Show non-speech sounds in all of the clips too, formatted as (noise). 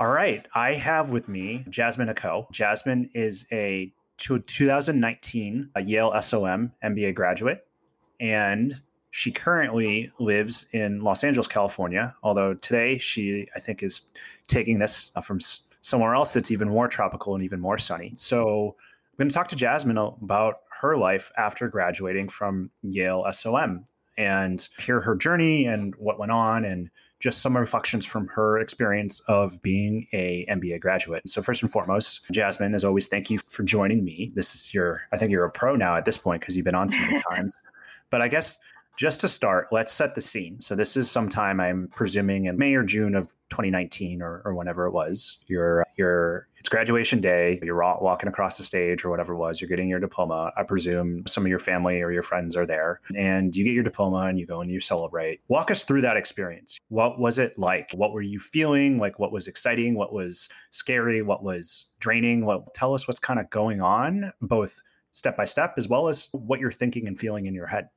All right, I have with me Jasmine Ako. Jasmine is a 2019 a Yale SOM MBA graduate, and she currently lives in Los Angeles, California. Although today she, I think, is taking this uh, from somewhere else that's even more tropical and even more sunny. So I'm going to talk to Jasmine about her life after graduating from Yale SOM and hear her journey and what went on and just some reflections from her experience of being a MBA graduate. So first and foremost, Jasmine, as always, thank you for joining me. This is your, I think you're a pro now at this point because you've been on so many (laughs) times. But I guess just to start, let's set the scene. So this is sometime I'm presuming in May or June of 2019 or, or whenever it was. You're you're it's graduation day. You're walking across the stage or whatever it was. You're getting your diploma. I presume some of your family or your friends are there, and you get your diploma and you go and you celebrate. Walk us through that experience. What was it like? What were you feeling? Like what was exciting? What was scary? What was draining? What tell us what's kind of going on, both step by step as well as what you're thinking and feeling in your head.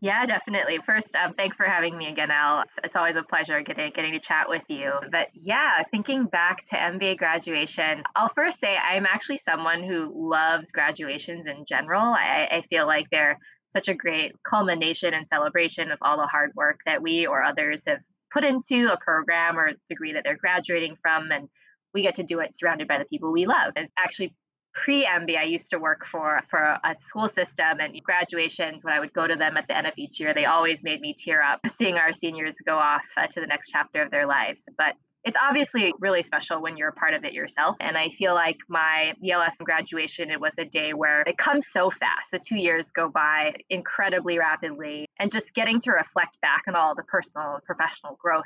Yeah, definitely. First, um, thanks for having me again, Al. It's, it's, always a pleasure getting getting to chat with you. But yeah, thinking back to MBA graduation, I'll first say I'm actually someone who loves graduations in general. I, I feel like they're such a great culmination and celebration of all the hard work that we or others have put into a program or degree that they're graduating from, and we get to do it surrounded by the people we love. It's actually pre-MBA, I used to work for for a school system and graduations. When I would go to them at the end of each year, they always made me tear up seeing our seniors go off uh, to the next chapter of their lives. But it's obviously really special when you're a part of it yourself. And I feel like my ELS graduation, it was a day where it comes so fast. The two years go by incredibly rapidly. And just getting to reflect back on all the personal and professional growth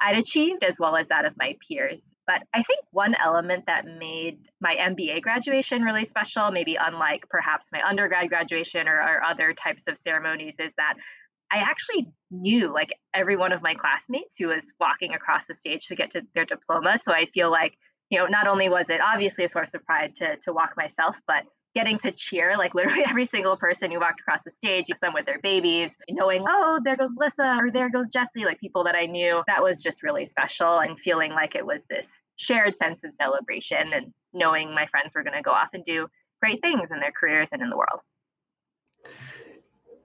I'd achieved as well as that of my peers. But I think one element that made my MBA graduation really special, maybe unlike perhaps my undergrad graduation or, or other types of ceremonies, is that I actually knew like every one of my classmates who was walking across the stage to get to their diploma. So I feel like, you know, not only was it obviously a source of pride to to walk myself, but getting to cheer like literally (laughs) every single person who walked across the stage, some with their babies, knowing, oh, there goes Melissa or there goes Jesse, like people that I knew. That was just really special and feeling like it was this shared sense of celebration and knowing my friends were going to go off and do great things in their careers and in the world.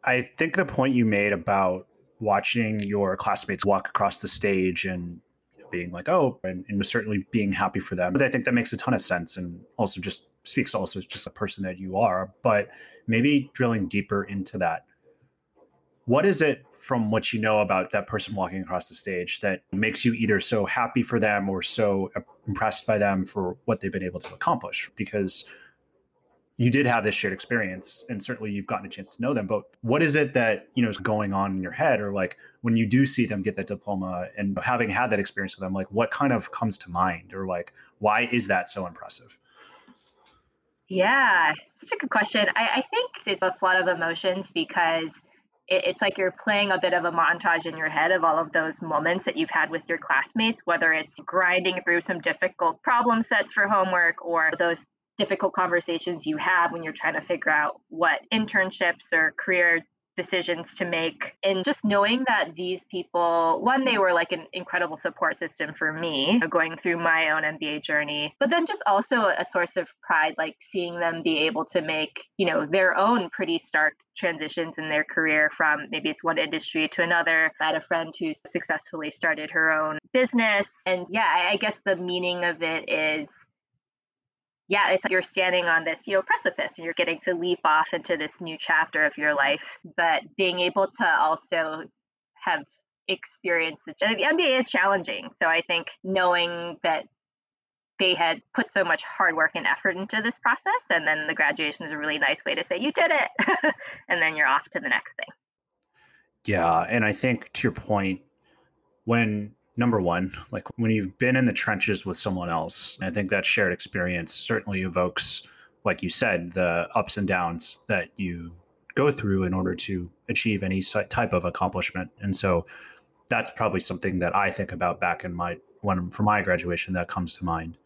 I think the point you made about watching your classmates walk across the stage and being like, oh, and, and certainly being happy for them. But I think that makes a ton of sense and also just speaks also just a person that you are. But maybe drilling deeper into that, what is it from what you know about that person walking across the stage that makes you either so happy for them or so impressed by them for what they've been able to accomplish? Because you did have this shared experience and certainly you've gotten a chance to know them but what is it that you know is going on in your head or like when you do see them get that diploma and having had that experience with them like what kind of comes to mind or like why is that so impressive yeah such a good question. I, I think it's a flood of emotions because it, it's like you're playing a bit of a montage in your head of all of those moments that you've had with your classmates whether it's grinding through some difficult problem sets for homework or those difficult conversations you have when you're trying to figure out what internships or career decisions to make and just knowing that these people one they were like an incredible support system for me going through my own MBA journey but then just also a source of pride like seeing them be able to make you know their own pretty stark transitions in their career from maybe it's one industry to another. I had a friend who successfully started her own business and yeah I guess the meaning of it is yeah, it's like you're standing on this, you know, precipice and you're getting to leap off into this new chapter of your life. But being able to also have experienced the, the MBA is challenging. So I think knowing that they had put so much hard work and effort into this process, and then the graduation is a really nice way to say you did it, (laughs) and then you're off to the next thing. Yeah. And I think to your point, when number one, like when you've been in the trenches with someone else, I think that shared experience certainly evokes, like you said, the ups and downs that you go through in order to achieve any type of accomplishment. And so that's probably something that I think about back in my when for my graduation that comes to mind.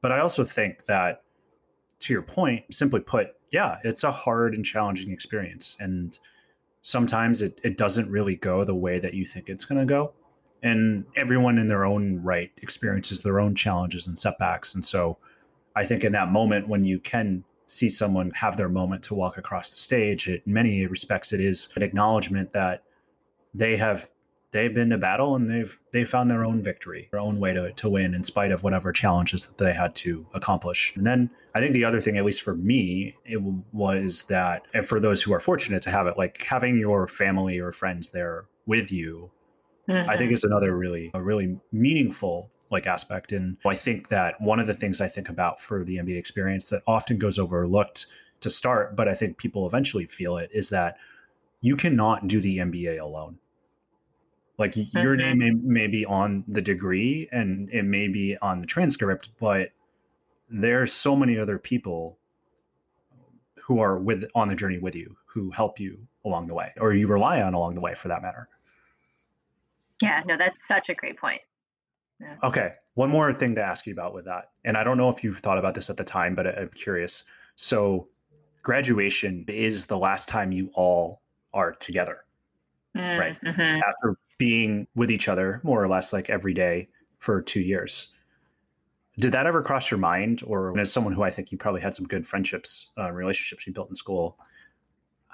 But I also think that to your point, simply put, yeah, it's a hard and challenging experience. And sometimes it, it doesn't really go the way that you think it's going to go. And everyone in their own right experiences their own challenges and setbacks. And so I think in that moment when you can see someone have their moment to walk across the stage, in many respects, it is an acknowledgement that they have they've been to battle and they've they found their own victory, their own way to, to win in spite of whatever challenges that they had to accomplish. And then I think the other thing, at least for me, it was that, and for those who are fortunate to have it, like having your family or friends there with you, mm-hmm. I think mm-hmm. is another really a really meaningful like aspect. And I think that one of the things I think about for the MBA experience that often goes overlooked to start, but I think people eventually feel it is that you cannot do the MBA alone like mm-hmm. your name may, may be on the degree and it may be on the transcript, but there's so many other people who are with on the journey with you who help you along the way or you rely on along the way for that matter. Yeah, no, that's such a great point. Yeah. Okay. One more thing to ask you about with that. And I don't know if you thought about this at the time, but I'm curious. So, graduation is the last time you all are together, mm, right? Mm-hmm. After being with each other more or less like every day for two years. Did that ever cross your mind? Or as someone who I think you probably had some good friendships, uh, relationships you built in school,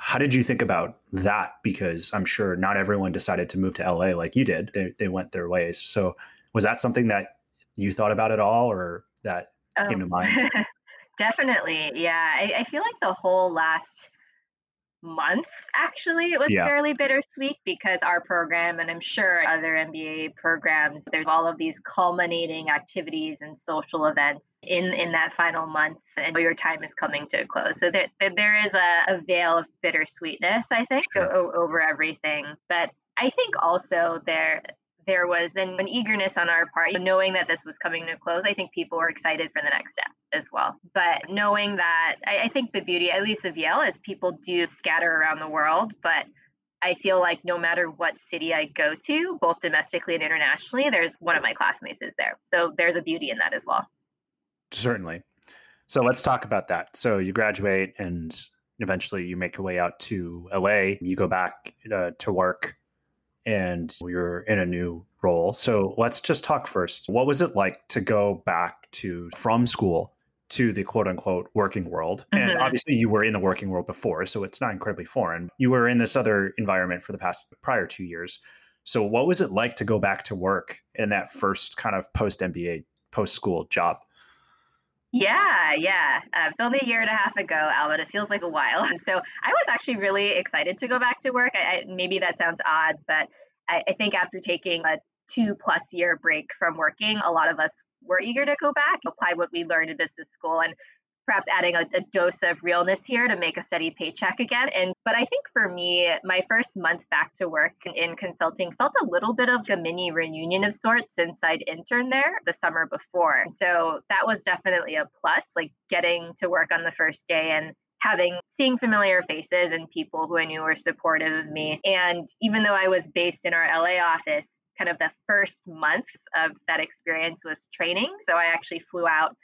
how did you think about that? Because I'm sure not everyone decided to move to LA like you did. They, they went their ways. So was that something that you thought about at all or that oh. came to mind? (laughs) Definitely. Yeah. I, I feel like the whole last month actually it was yeah. fairly bittersweet because our program and i'm sure other mba programs there's all of these culminating activities and social events in in that final month and your time is coming to a close so there, there is a, a veil of bittersweetness i think sure. o- over everything but i think also there there was an, an eagerness on our part, knowing that this was coming to a close. I think people were excited for the next step as well. But knowing that, I, I think the beauty, at least of Yale, is people do scatter around the world, but I feel like no matter what city I go to, both domestically and internationally, there's one of my classmates is there. So there's a beauty in that as well. Certainly. So let's talk about that. So you graduate and eventually you make your way out to LA. You go back uh, to work and you're in a new role. So let's just talk first. What was it like to go back to from school to the quote unquote working world? Mm-hmm. And obviously you were in the working world before, so it's not incredibly foreign. You were in this other environment for the past prior 2 years. So what was it like to go back to work in that first kind of post MBA, post school job? Yeah, yeah. Uh, it's only a year and a half ago, Albert. It feels like a while. (laughs) So I was actually really excited to go back to work. I, I, maybe that sounds odd, but I, I think after taking a two plus year break from working, a lot of us were eager to go back, apply what we learned in business school. And perhaps adding a, a, dose of realness here to make a steady paycheck again. And but I think for me, my first month back to work in consulting felt a little bit of a mini reunion of sorts since I'd interned there the summer before. So that was definitely a plus, like getting to work on the first day and having seeing familiar faces and people who I knew were supportive of me. And even though I was based in our LA office, kind of the first month of that experience was training. So I actually flew out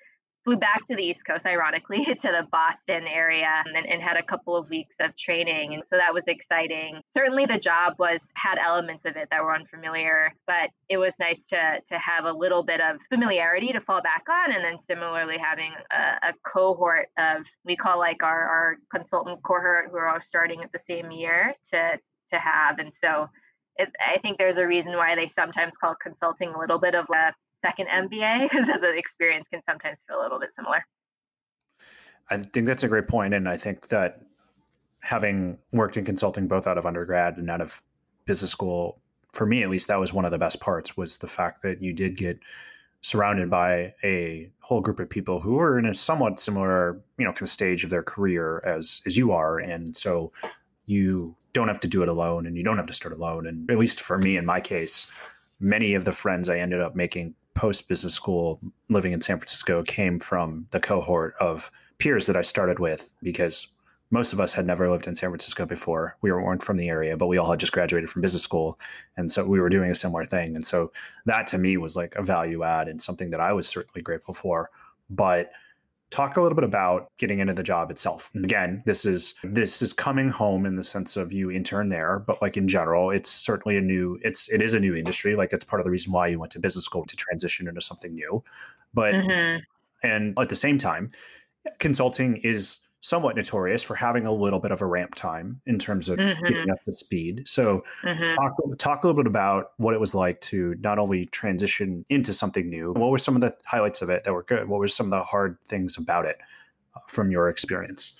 flew back to the East Coast, ironically, (laughs) to the Boston area um, and, and, had a couple of weeks of training. And so that was exciting. Certainly the job was had elements of it that were unfamiliar, but it was nice to to have a little bit of familiarity to fall back on. And then similarly having a, a cohort of we call like our, our consultant cohort who are all starting at the same year to to have. And so it, I think there's a reason why they sometimes call consulting a little bit of a second mm. MBA because the experience can sometimes feel a little bit similar. I think that's a great point, and I think that having worked in consulting both out of undergrad and out of business school, for me at least, that was one of the best parts was the fact that you did get surrounded by a whole group of people who were in a somewhat similar, you know, kind of stage of their career as as you are, and so you don't have to do it alone and you don't have to start alone. And at least for me, in my case, many of the friends I ended up making post business school living in San Francisco came from the cohort of peers that I started with because most of us had never lived in San Francisco before. We weren't from the area, but we all had just graduated from business school. And so we were doing a similar thing. And so that to me was like a value add and something that I was certainly grateful for. But talk a little bit about getting into the job itself. And again this is this is coming home in the sense of you intern there but like in general it's certainly a new it's it is a new industry. Like it's part of the reason why you went to business school to transition into something new. But mm-hmm. and at the same time consulting is somewhat notorious for having a little bit of a ramp time in terms of mm-hmm. getting up to speed. So, mm-hmm. talk, talk a little bit about what it was like to not only transition into something new. What were some of the highlights of it that were good? What were some of the hard things about it uh, from your experience?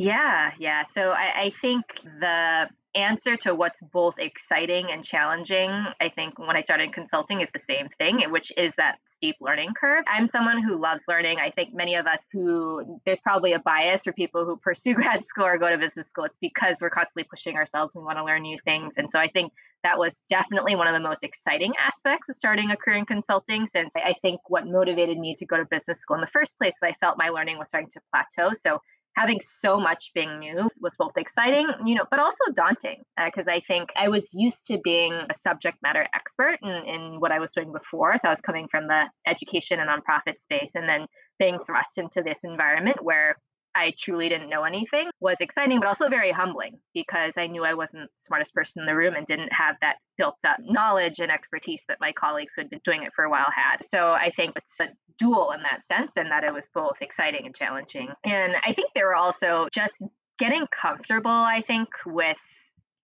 Yeah, yeah. So I, I think the answer to what's both exciting and challenging, I think when I started consulting is the same thing, which is that steep learning curve. I'm someone who loves learning. I think many of us who there's probably a bias for people who pursue (laughs) grad school or go to business school. It's because we're constantly pushing ourselves. We want to learn new things. And so I think that was definitely one of the most exciting aspects of starting a career in consulting since I think what motivated me to go to business school in the first place is I felt my learning was starting to plateau. So having so much being new was both exciting, you know, but also daunting because uh, I think I was used to being a subject matter expert in, in what I was doing before. So I was coming from the education and nonprofit space and then being thrust into this environment where I truly didn't know anything was exciting, but also very humbling because I knew I wasn't the smartest person in the room and didn't have that built up knowledge and expertise that my colleagues who had been doing it for a while had. So I think it's a dual in that sense, and that it was both exciting and challenging. And I think there were also just getting comfortable, I think, with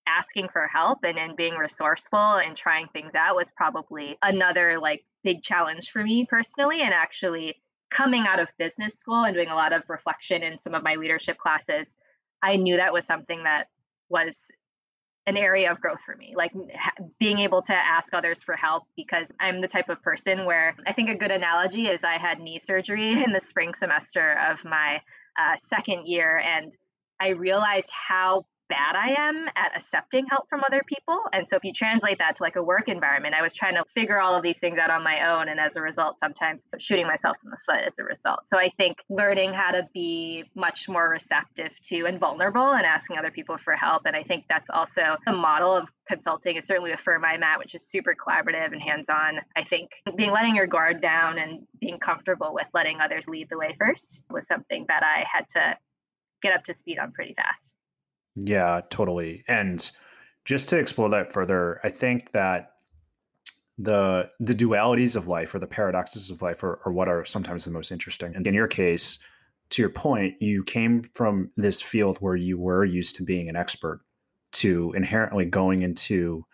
asking for help and, and being resourceful and trying things out was probably another like big challenge for me personally and actually coming out of business school and doing a lot of reflection in some of my leadership classes, I knew that was something that was an area of growth for me, like being able to ask others for help because I'm the type of person where I think a good analogy is I had knee surgery (laughs) in the spring semester of my uh, second year. And I realized how bad I am at accepting help from other people. And so if you translate that to like a work environment, I was trying to figure all of these things out on my own. And as a result, sometimes shooting myself in the foot as a result. So I think learning how to be much more receptive to and vulnerable and asking other people for help. And I think that's also a model of consulting is certainly the firm I'm at, which is super collaborative and hands-on. I think being letting your guard down and being comfortable with letting others lead the way first was something that I had to get up to speed on pretty fast. Yeah, totally. And just to explore that further, I think that the the dualities of life or the paradoxes of life are, are what are sometimes the most interesting. And in your case, to your point, you came from this field where you were used to being an expert to inherently going into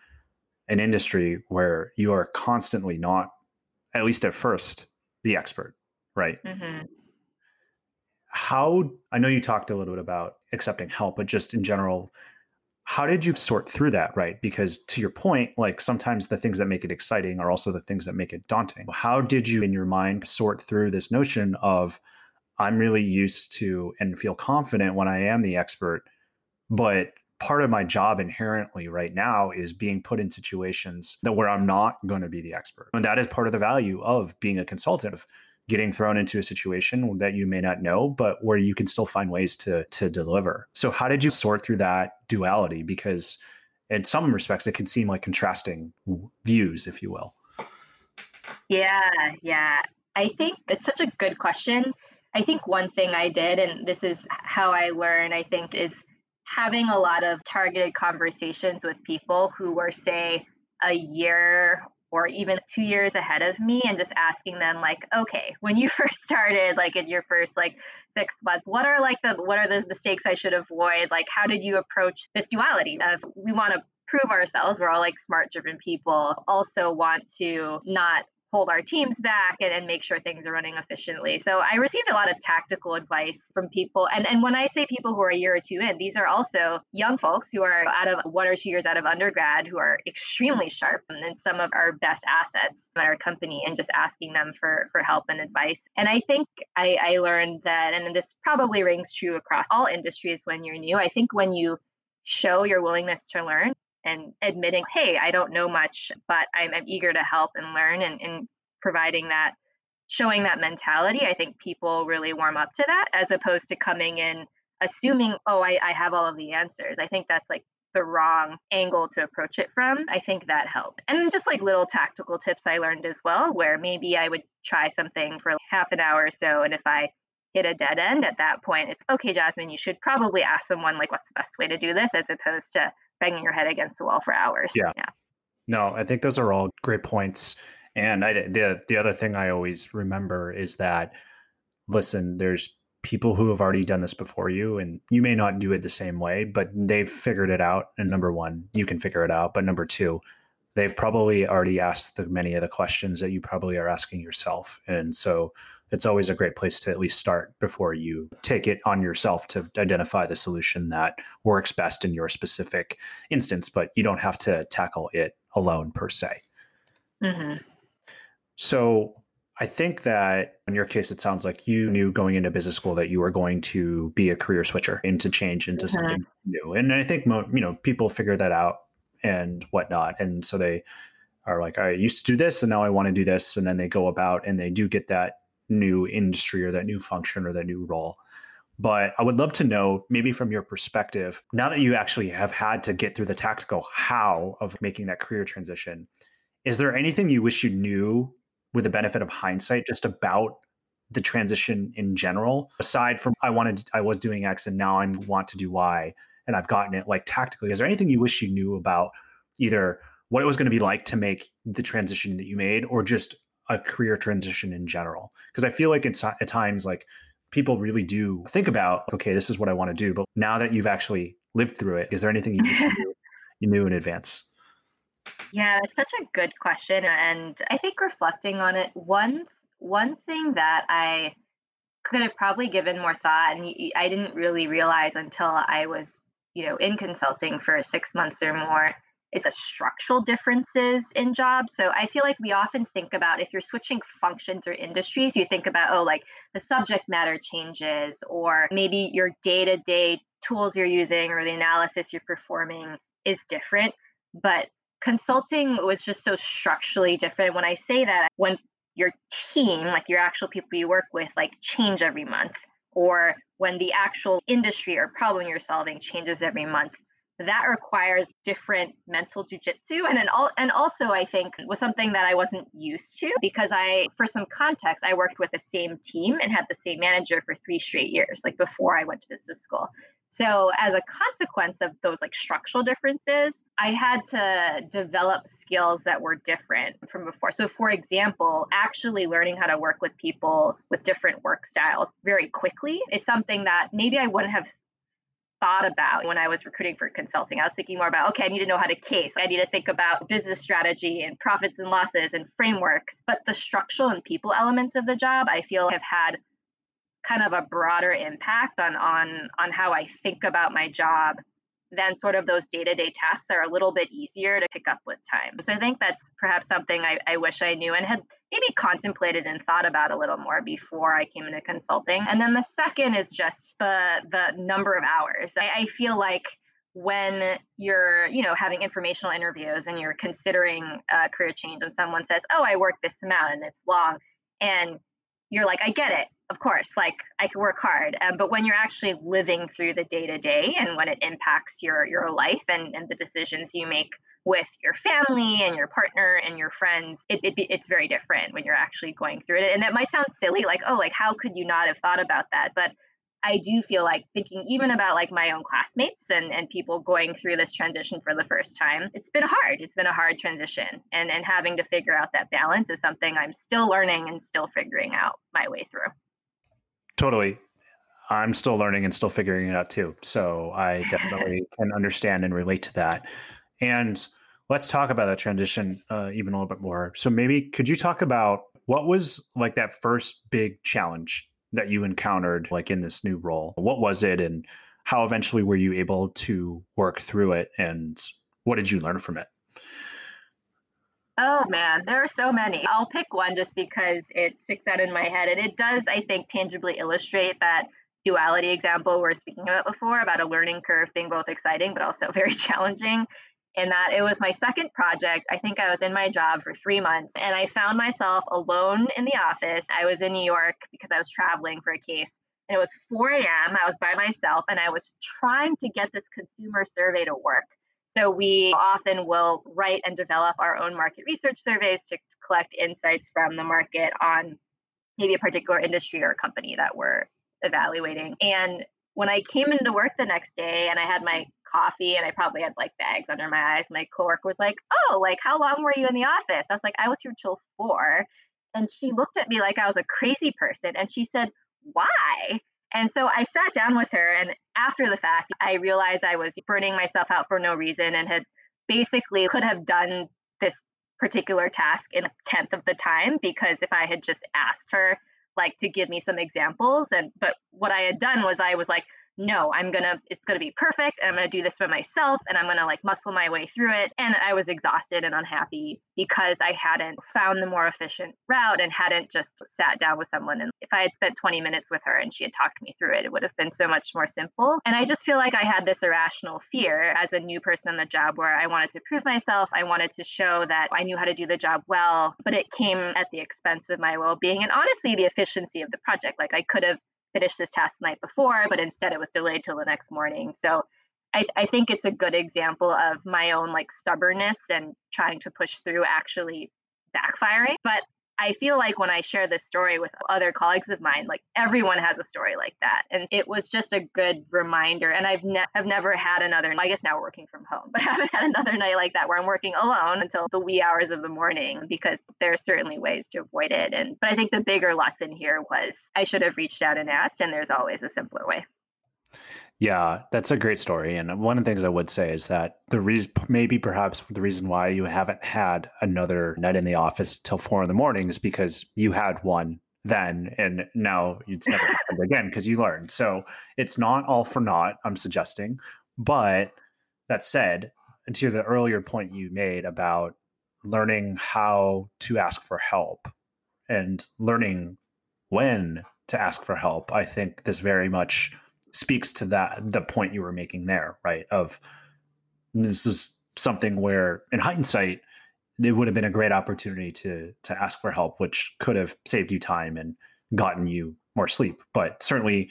an industry where you are constantly not, at least at first, the expert, right? Mm-hmm how I know you talked a little bit about accepting help, but just in general, how did you sort through that, right? Because to your point, like sometimes the things that make it exciting are also the things that make it daunting. How did you, in your mind, sort through this notion of I'm really used to and feel confident when I am the expert, but part of my job inherently right now is being put in situations that where I'm not going to be the expert. And that is part of the value of being a consultant getting thrown into a situation that you may not know, but where you can still find ways to to deliver. So how did you sort through that duality? Because in some respects, it can seem like contrasting views, if you will. Yeah, yeah. I think it's such a good question. I think one thing I did, and this is how I learn, I think, is having a lot of targeted conversations with people who were, say, a year or even two years ahead of me and just asking them like okay when you (laughs) first started like in your first like six months what are like the what are those mistakes i should avoid? Like how did you approach this duality of we want to prove ourselves we're all like smart driven people also want to not hold our teams back and, and make sure things are running efficiently. So I received a lot of tactical advice from people. And, and when I say people who are a year or two in, these are also young folks who are out of one or two years out of undergrad who are extremely sharp and some of our best assets at our company and just asking them for, for help and advice. And I think I, I learned that, and this probably rings true across all industries when you're new, I think when you show your willingness to learn and admitting, hey, I don't know much, but I'm, I'm eager to help and learn and, and providing that, showing that mentality, I think people really warm up to that as opposed to coming in assuming, oh, I, I have all of the answers. I think that's like the wrong angle to approach it from. I think that helped. And just like little tactical tips I learned as well, where maybe I would try something for half an hour or so. And if I hit a dead end at that point, it's okay, Jasmine, you should probably ask someone like what's the best way to do this as opposed to banging your head against the wall for hours. Yeah. Yeah. No, I think those are all great points. And I, the the other thing I always remember is that listen, there's people who have already done this before you and you may not do it the same way but they've figured it out and number one you can figure it out but number two they've probably already asked the many of the questions that you probably are asking yourself and so it's always a great place to at least start before you take it on yourself to identify the solution that works best in your specific instance but you don't have to tackle it alone per se mm-hmm. so I think that in your case, it sounds like you knew going into business school that you were going to be a career switcher into change into mm-hmm. something new. And I think, you know, people figure that out and whatnot. And so they are like, I used to do this and now I want to do this. And then they go about and they do get that new industry or that new function or that new role. But I would love to know, maybe from your perspective, now that you actually have had to get through the tactical how of making that career transition, is there anything you wish you knew with the benefit of hindsight just about the transition in general aside from i wanted i was doing x and now i want to do y and i've gotten it like tactically is there anything you wish you knew about either what it was going to be like to make the transition that you made or just a career transition in general because i feel like it's at times like people really do think about okay this is what i want to do but now that you've actually lived through it is there anything you, knew, (laughs) you knew in advance yeah, it's such a good question. And I think reflecting on it, one one thing that I could have probably given more thought and I didn't really realize until I was, you know, in consulting for six months or more, it's a structural differences in jobs. So I feel like we often think about if you're switching functions or industries, you think about, oh, like the subject matter changes, or maybe your day to day tools you're using or the analysis you're performing is different. But consulting was just so structurally different. When I say that, when your team, like your actual people you work with, like change every month, or when the actual industry or problem you're solving changes every month, that requires different mental jujitsu. And then all, and also I think was something that I wasn't used to because I, for some context, I worked with the same team and had the same manager for three straight years, like before I went to business school. So, as a consequence of those like structural differences, I had to develop skills that were different from before. So, for example, actually learning how to work with people with different work styles very quickly is something that maybe I wouldn't have thought about when I was recruiting for consulting. I was thinking more about, okay, I need to know how to case. I need to think about business strategy and profits and losses and frameworks. But the structural and people elements of the job, I feel have had kind of a broader impact on on on how I think about my job than sort of those day-to-day tasks are a little bit easier to pick up with time. So I think that's perhaps something I, I wish I knew and had maybe contemplated and thought about a little more before I came into consulting. And then the second is just the the number of hours. I, I feel like when you're you know having informational interviews and you're considering a career change and someone says oh i work this amount and it's long and you're like i get it of course, like I can work hard, um, but when you're actually living through the day to day and when it impacts your your life and, and the decisions you make with your family and your partner and your friends, it, it, it's very different when you're actually going through it. And that might sound silly, like, oh, like how could you not have thought about that? But I do feel like thinking even about like my own classmates and, and people going through this transition for the first time, it's been hard. It's been a hard transition. And and having to figure out that balance is something I'm still learning and still figuring out my way through. Totally. I'm still learning and still figuring it out too. So I (laughs) definitely can understand and relate to that. And let's talk about that transition uh, even a little bit more. So maybe could you talk about what was like that first big challenge that you encountered like in this new role? What was it and how eventually were you able to work through it and what did you learn from it? Oh man, there are so many. I'll pick one just because it sticks out in my head. And it does, I think, tangibly illustrate that duality example we are speaking about before about a learning curve being both exciting but also (laughs) very challenging in that it was my second project. I think I was in my job for three months and I found myself alone in the office. I was in New York because I was traveling for a case. And it was 4 a.m. I was by myself and I was trying to get this consumer survey to work. So we often will write and develop our own market research surveys to collect insights from the market on maybe a particular industry or company that we're evaluating. And when I came into work the next day and I had my coffee and I probably had like bags under my eyes. My coworker was like, Oh, like how long were you in the office? I was like, I was here till four. And she looked at me like I was a crazy person and she said, Why? And so I sat down with her. And after the fact, I realized I was burning myself out for no reason and had basically could have done this particular task in a tenth of the time because if I had just asked her, like, to give me some examples, and but what I had done was I was like, no, I'm gonna, it's gonna be perfect. And I'm gonna do this for myself and I'm gonna like muscle my way through it. And I was exhausted and unhappy because I hadn't found the more efficient route and hadn't just sat down with someone. And if I had spent 20 minutes with her and she had talked me through it, it would have been so much more simple. And I just feel like I had this irrational fear as a new person on the job where I wanted to prove myself. I wanted to show that I knew how to do the job well, but it came at the expense of my well being and honestly the efficiency of the project. Like I could have finished this task the night before, but instead it was delayed till the next morning. So I, I think it's a good example of my own like stubbornness and trying to push through actually backfiring. But I feel like when I share this story with other colleagues of mine, like everyone has a story like that. And it was just a good reminder. And I've, ne- I've never had another, I guess now working from home, (laughs) but I haven't had another night like that where I'm working alone until the wee hours of the morning because there are certainly ways to avoid it. And, but I think the bigger lesson here was I should have reached out and asked, and there's always a simpler way. Yeah, that's a great story. And one of the things I would say is that the reason, maybe perhaps the reason why you haven't had another night in the office till four in the morning is because you had one then and now it's never (laughs) happened again because you learned. So it's not all for naught, I'm suggesting. But that said, to the earlier point you made about learning how to ask for help and learning when to ask for help, I think this very much speaks to that the point you were making there, right? Of this is something where, in hindsight, it would have been a great opportunity to to ask for help, which could have saved you time and gotten you more sleep. But certainly,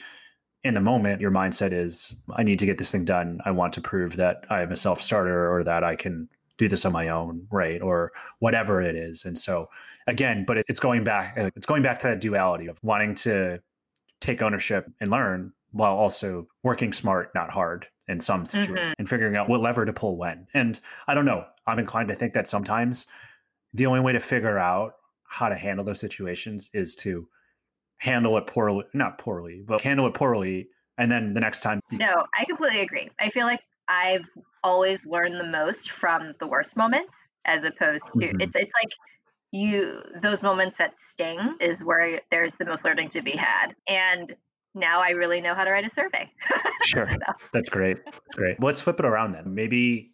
in the moment, your mindset is, "I need to get this thing done. I want to prove that I am a self starter or that I can do this on my own, right? Or whatever it is." And so, again, but it's going back. Uh, it's going back to that duality of wanting to take ownership and learn while also working smart, not hard in some situations mm-hmm. and figuring out what lever to pull when. And I don't know, I'm inclined to think that sometimes the only way to figure out how to handle those situations is to handle it poorly, not poorly, but handle it poorly. And then the next time. No, I completely agree. I feel like I've always learned the most from the worst moments as opposed to mm-hmm. it's, it's like, you those moments that sting is where there's the most learning to be had and now I really know how to write a survey. (laughs) sure. so. That's great. That's great. Let's flip it around then. Maybe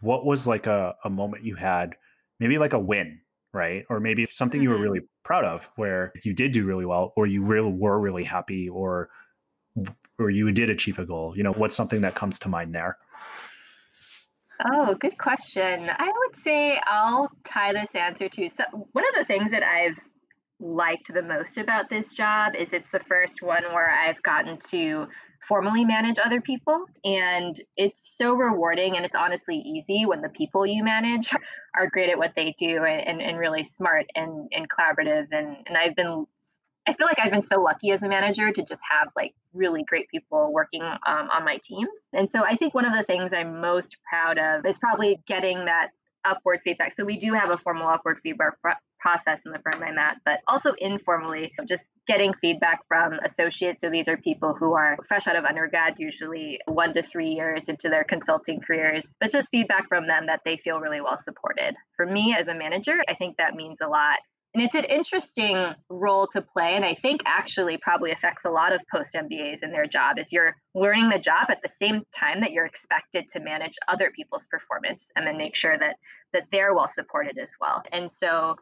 what was like a, a moment you had, maybe like a win, right? Or maybe something mm-hmm. you were mm-hmm. really proud of where you did do really well, or you really were really happy, or or you did achieve a goal. You know, what's something that comes to mind there? Oh, good question. I would say I'll tie this answer to so one of the things that I've liked the most about this job is it's the first one where I've gotten to formally manage other people. And it's so rewarding and it's honestly easy when the people you manage are great at what they do and, and really smart and, and collaborative. And, and I've been, I feel like I've been so lucky as a manager to just have like really great people working um, on my teams. And so I think one of the things I'm most proud of is probably getting that upward feedback. So we do have a formal upward feedback process in the firm I'm at, but also informally, just getting feedback from associates. So these are people who are fresh out of undergrad, usually one to three years into their consulting careers, but just feedback from them that they feel really well supported. For me as a manager, I think that means a lot. And it's an interesting role to play. And I think actually probably affects a lot of post MBAs in their job is you're learning the job at the same time that you're expected to manage other people's performance and then make sure that that they're well supported as well. And so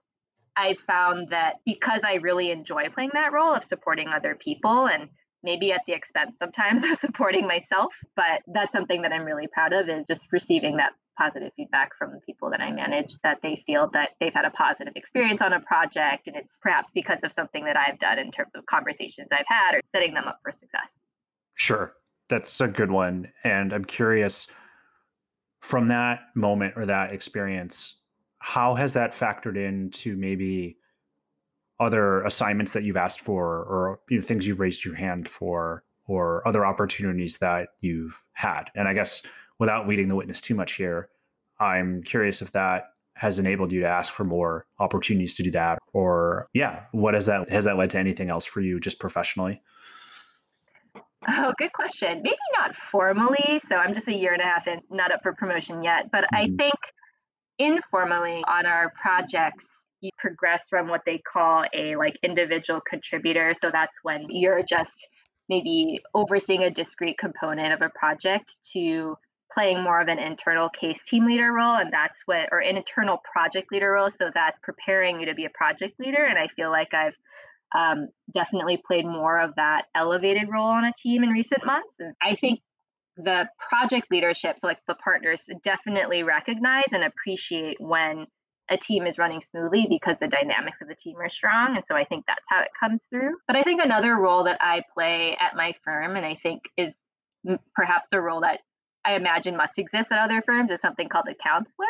I found that because I really enjoy playing that role of supporting other people and maybe at the expense sometimes (laughs) of supporting myself. But that's something that I'm really proud of is just receiving that positive feedback from the people that I manage that they feel that they've had a positive experience on a project. And it's perhaps because of something that I've done in terms of conversations I've had or setting them up for success. Sure. That's a good one. And I'm curious from that moment or that experience, how has that factored into maybe other assignments that you've asked for or you know, things you've raised your hand for or other opportunities that you've had? And I guess without leading the witness too much here, I'm curious if that has enabled you to ask for more opportunities to do that or yeah what has that has that led to anything else for you just professionally Oh, good question. Maybe not formally. So I'm just a year and a half in, not up for promotion yet. But I mm-hmm. think informally on our projects, you progress from what they call a like individual contributor. So that's when you're just maybe overseeing a discrete component of a project to playing more of an internal case team leader role and that's what or an internal project leader role so that's preparing you to be a project leader and i feel like i've um, definitely played more of that elevated role on a team in recent months and i think the project leadership so like the partners definitely recognize and appreciate when a team is running smoothly because the dynamics of the team are strong and so i think that's how it comes through but i think another role that i play at my firm and i think is perhaps a role that I imagine must exist at other firms is something called a counselor.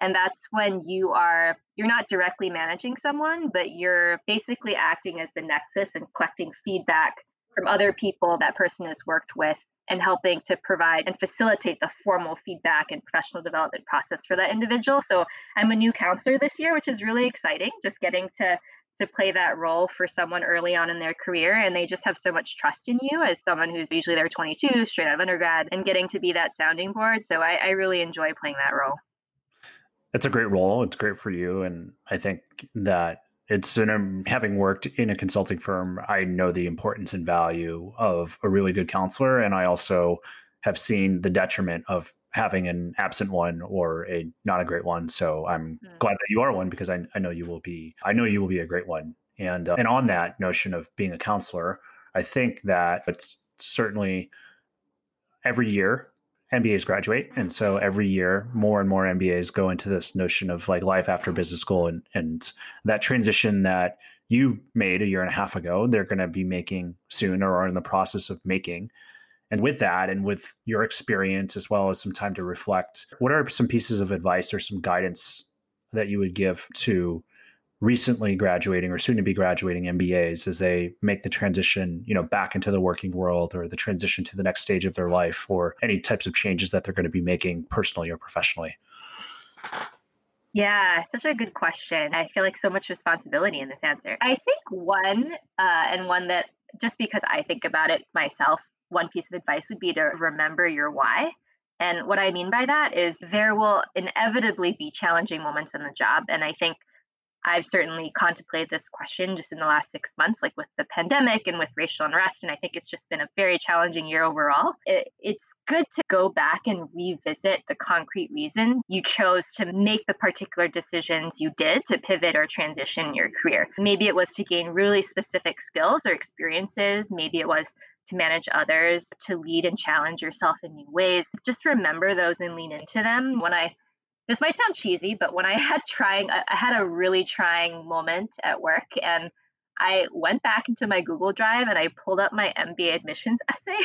And that's when you are you're not directly managing someone, but you're basically acting as the nexus and collecting feedback from other people that person has worked with and helping to provide and facilitate the formal feedback and professional development process for that individual. So I'm a new counselor this year, which is really exciting, just getting to to play that role for someone early on in their career and they just have so much trust in you as someone who's usually they're 22 straight out of undergrad and getting to be that sounding board. So I, I really enjoy playing that role. It's a great role. It's great for you and i think that it's an, having worked in a consulting firm i know the importance and value of a really good counselor and i also have seen the detriment of having an absent one or a not a great one. So I'm mm. glad that you are one because I, I know you will be. I know you will be a great one. And uh, and on that notion of being a counselor, I think that it's certainly every year MBAs graduate, and so every year more and more MBAs go into this notion of like life after business school, and and that transition that you made a year and a half ago, they're going to be making soon or are in the process of making. And with that, and with your experience as well as some time to reflect, what are some pieces of advice or some guidance that you would give to recently graduating or soon to be graduating MBAs as they make the transition, you know, back into the working world or the transition to the next stage of their life or any types of changes that they're going to be making personally or professionally? Yeah, such a good question. I feel like so much responsibility in this answer. I think one, uh, and one that just because I think about it myself one piece of advice would be to remember your why. And what I mean by that is there will inevitably be challenging moments in the job. And I think I've certainly contemplated this question just in the last six months, like with the pandemic and with racial unrest. And I think it's just been a very challenging year overall. It, it's good to go back and revisit the concrete reasons you chose to make the particular decisions you did to pivot or transition your career. Maybe it was to gain really specific skills or experiences. Maybe it was to manage others, to lead and challenge yourself in new ways. Just remember those and lean into them. When I this might sound cheesy, but when I (laughs) had trying I had a really trying moment at work and I went back into my Google Drive and I pulled up my MBA admissions (laughs) essay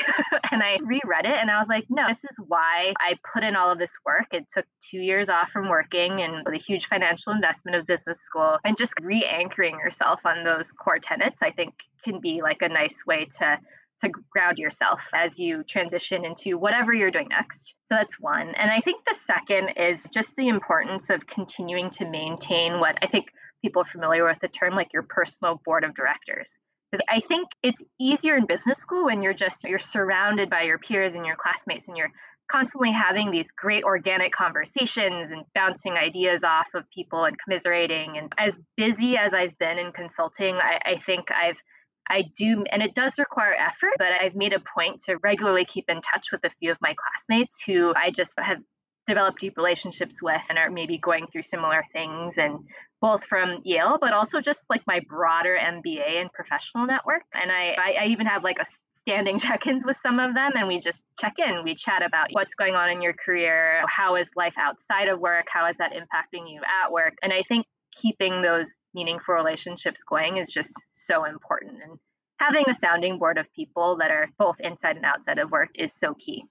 and I reread it and I was like, no, this is why I put in all of this work. It took two years off from working and the huge financial investment of business school and just re anchoring yourself on those core tenets, I think can be like a nice way to to ground yourself as you transition into whatever you're doing next. So that's one. And I think the second is just the importance of continuing to maintain what I think people are familiar with the term like your personal board of directors. Because I think it's easier in business school when you're just you're surrounded by your peers and your classmates and you're constantly having these great organic conversations and bouncing ideas off of people and commiserating. And as busy as I've been in consulting, I, I think I've I do, and it does require effort, but I've made a point to regularly keep in touch with a few of my classmates who I just have developed deep relationships with and are maybe going through similar things and both from Yale, but also just like my broader MBA and professional network. And I, I, I even have like a standing (laughs) check ins with some of them and we just check in. We chat about what's going on in your career, how is life outside of work, how is that impacting you at work. And I think keeping those meaningful relationships going is just so important. And having a sounding board of people that are both inside and outside of work is so key.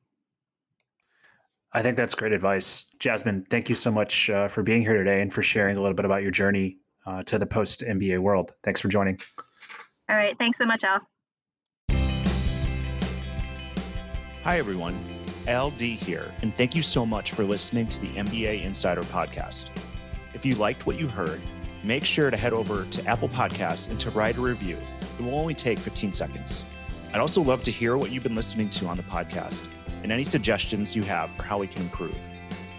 I think that's great advice. Jasmine, thank you so much uh, for being here today and for sharing a little bit about your journey uh, to the post MBA world. Thanks for joining. All right. Thanks so much, Al. Hi, everyone. LD here, and thank you so much for listening to the MBA Insider Podcast. If you liked what you heard, make sure to head over to Apple Podcasts and to write a review. It will only take 15 seconds. I'd also love to hear what you've been listening to on the podcast and any suggestions you have for how we can improve.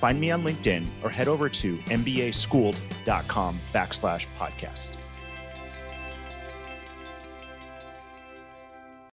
Find me on LinkedIn or head over to mbaschooled.com backslash podcast.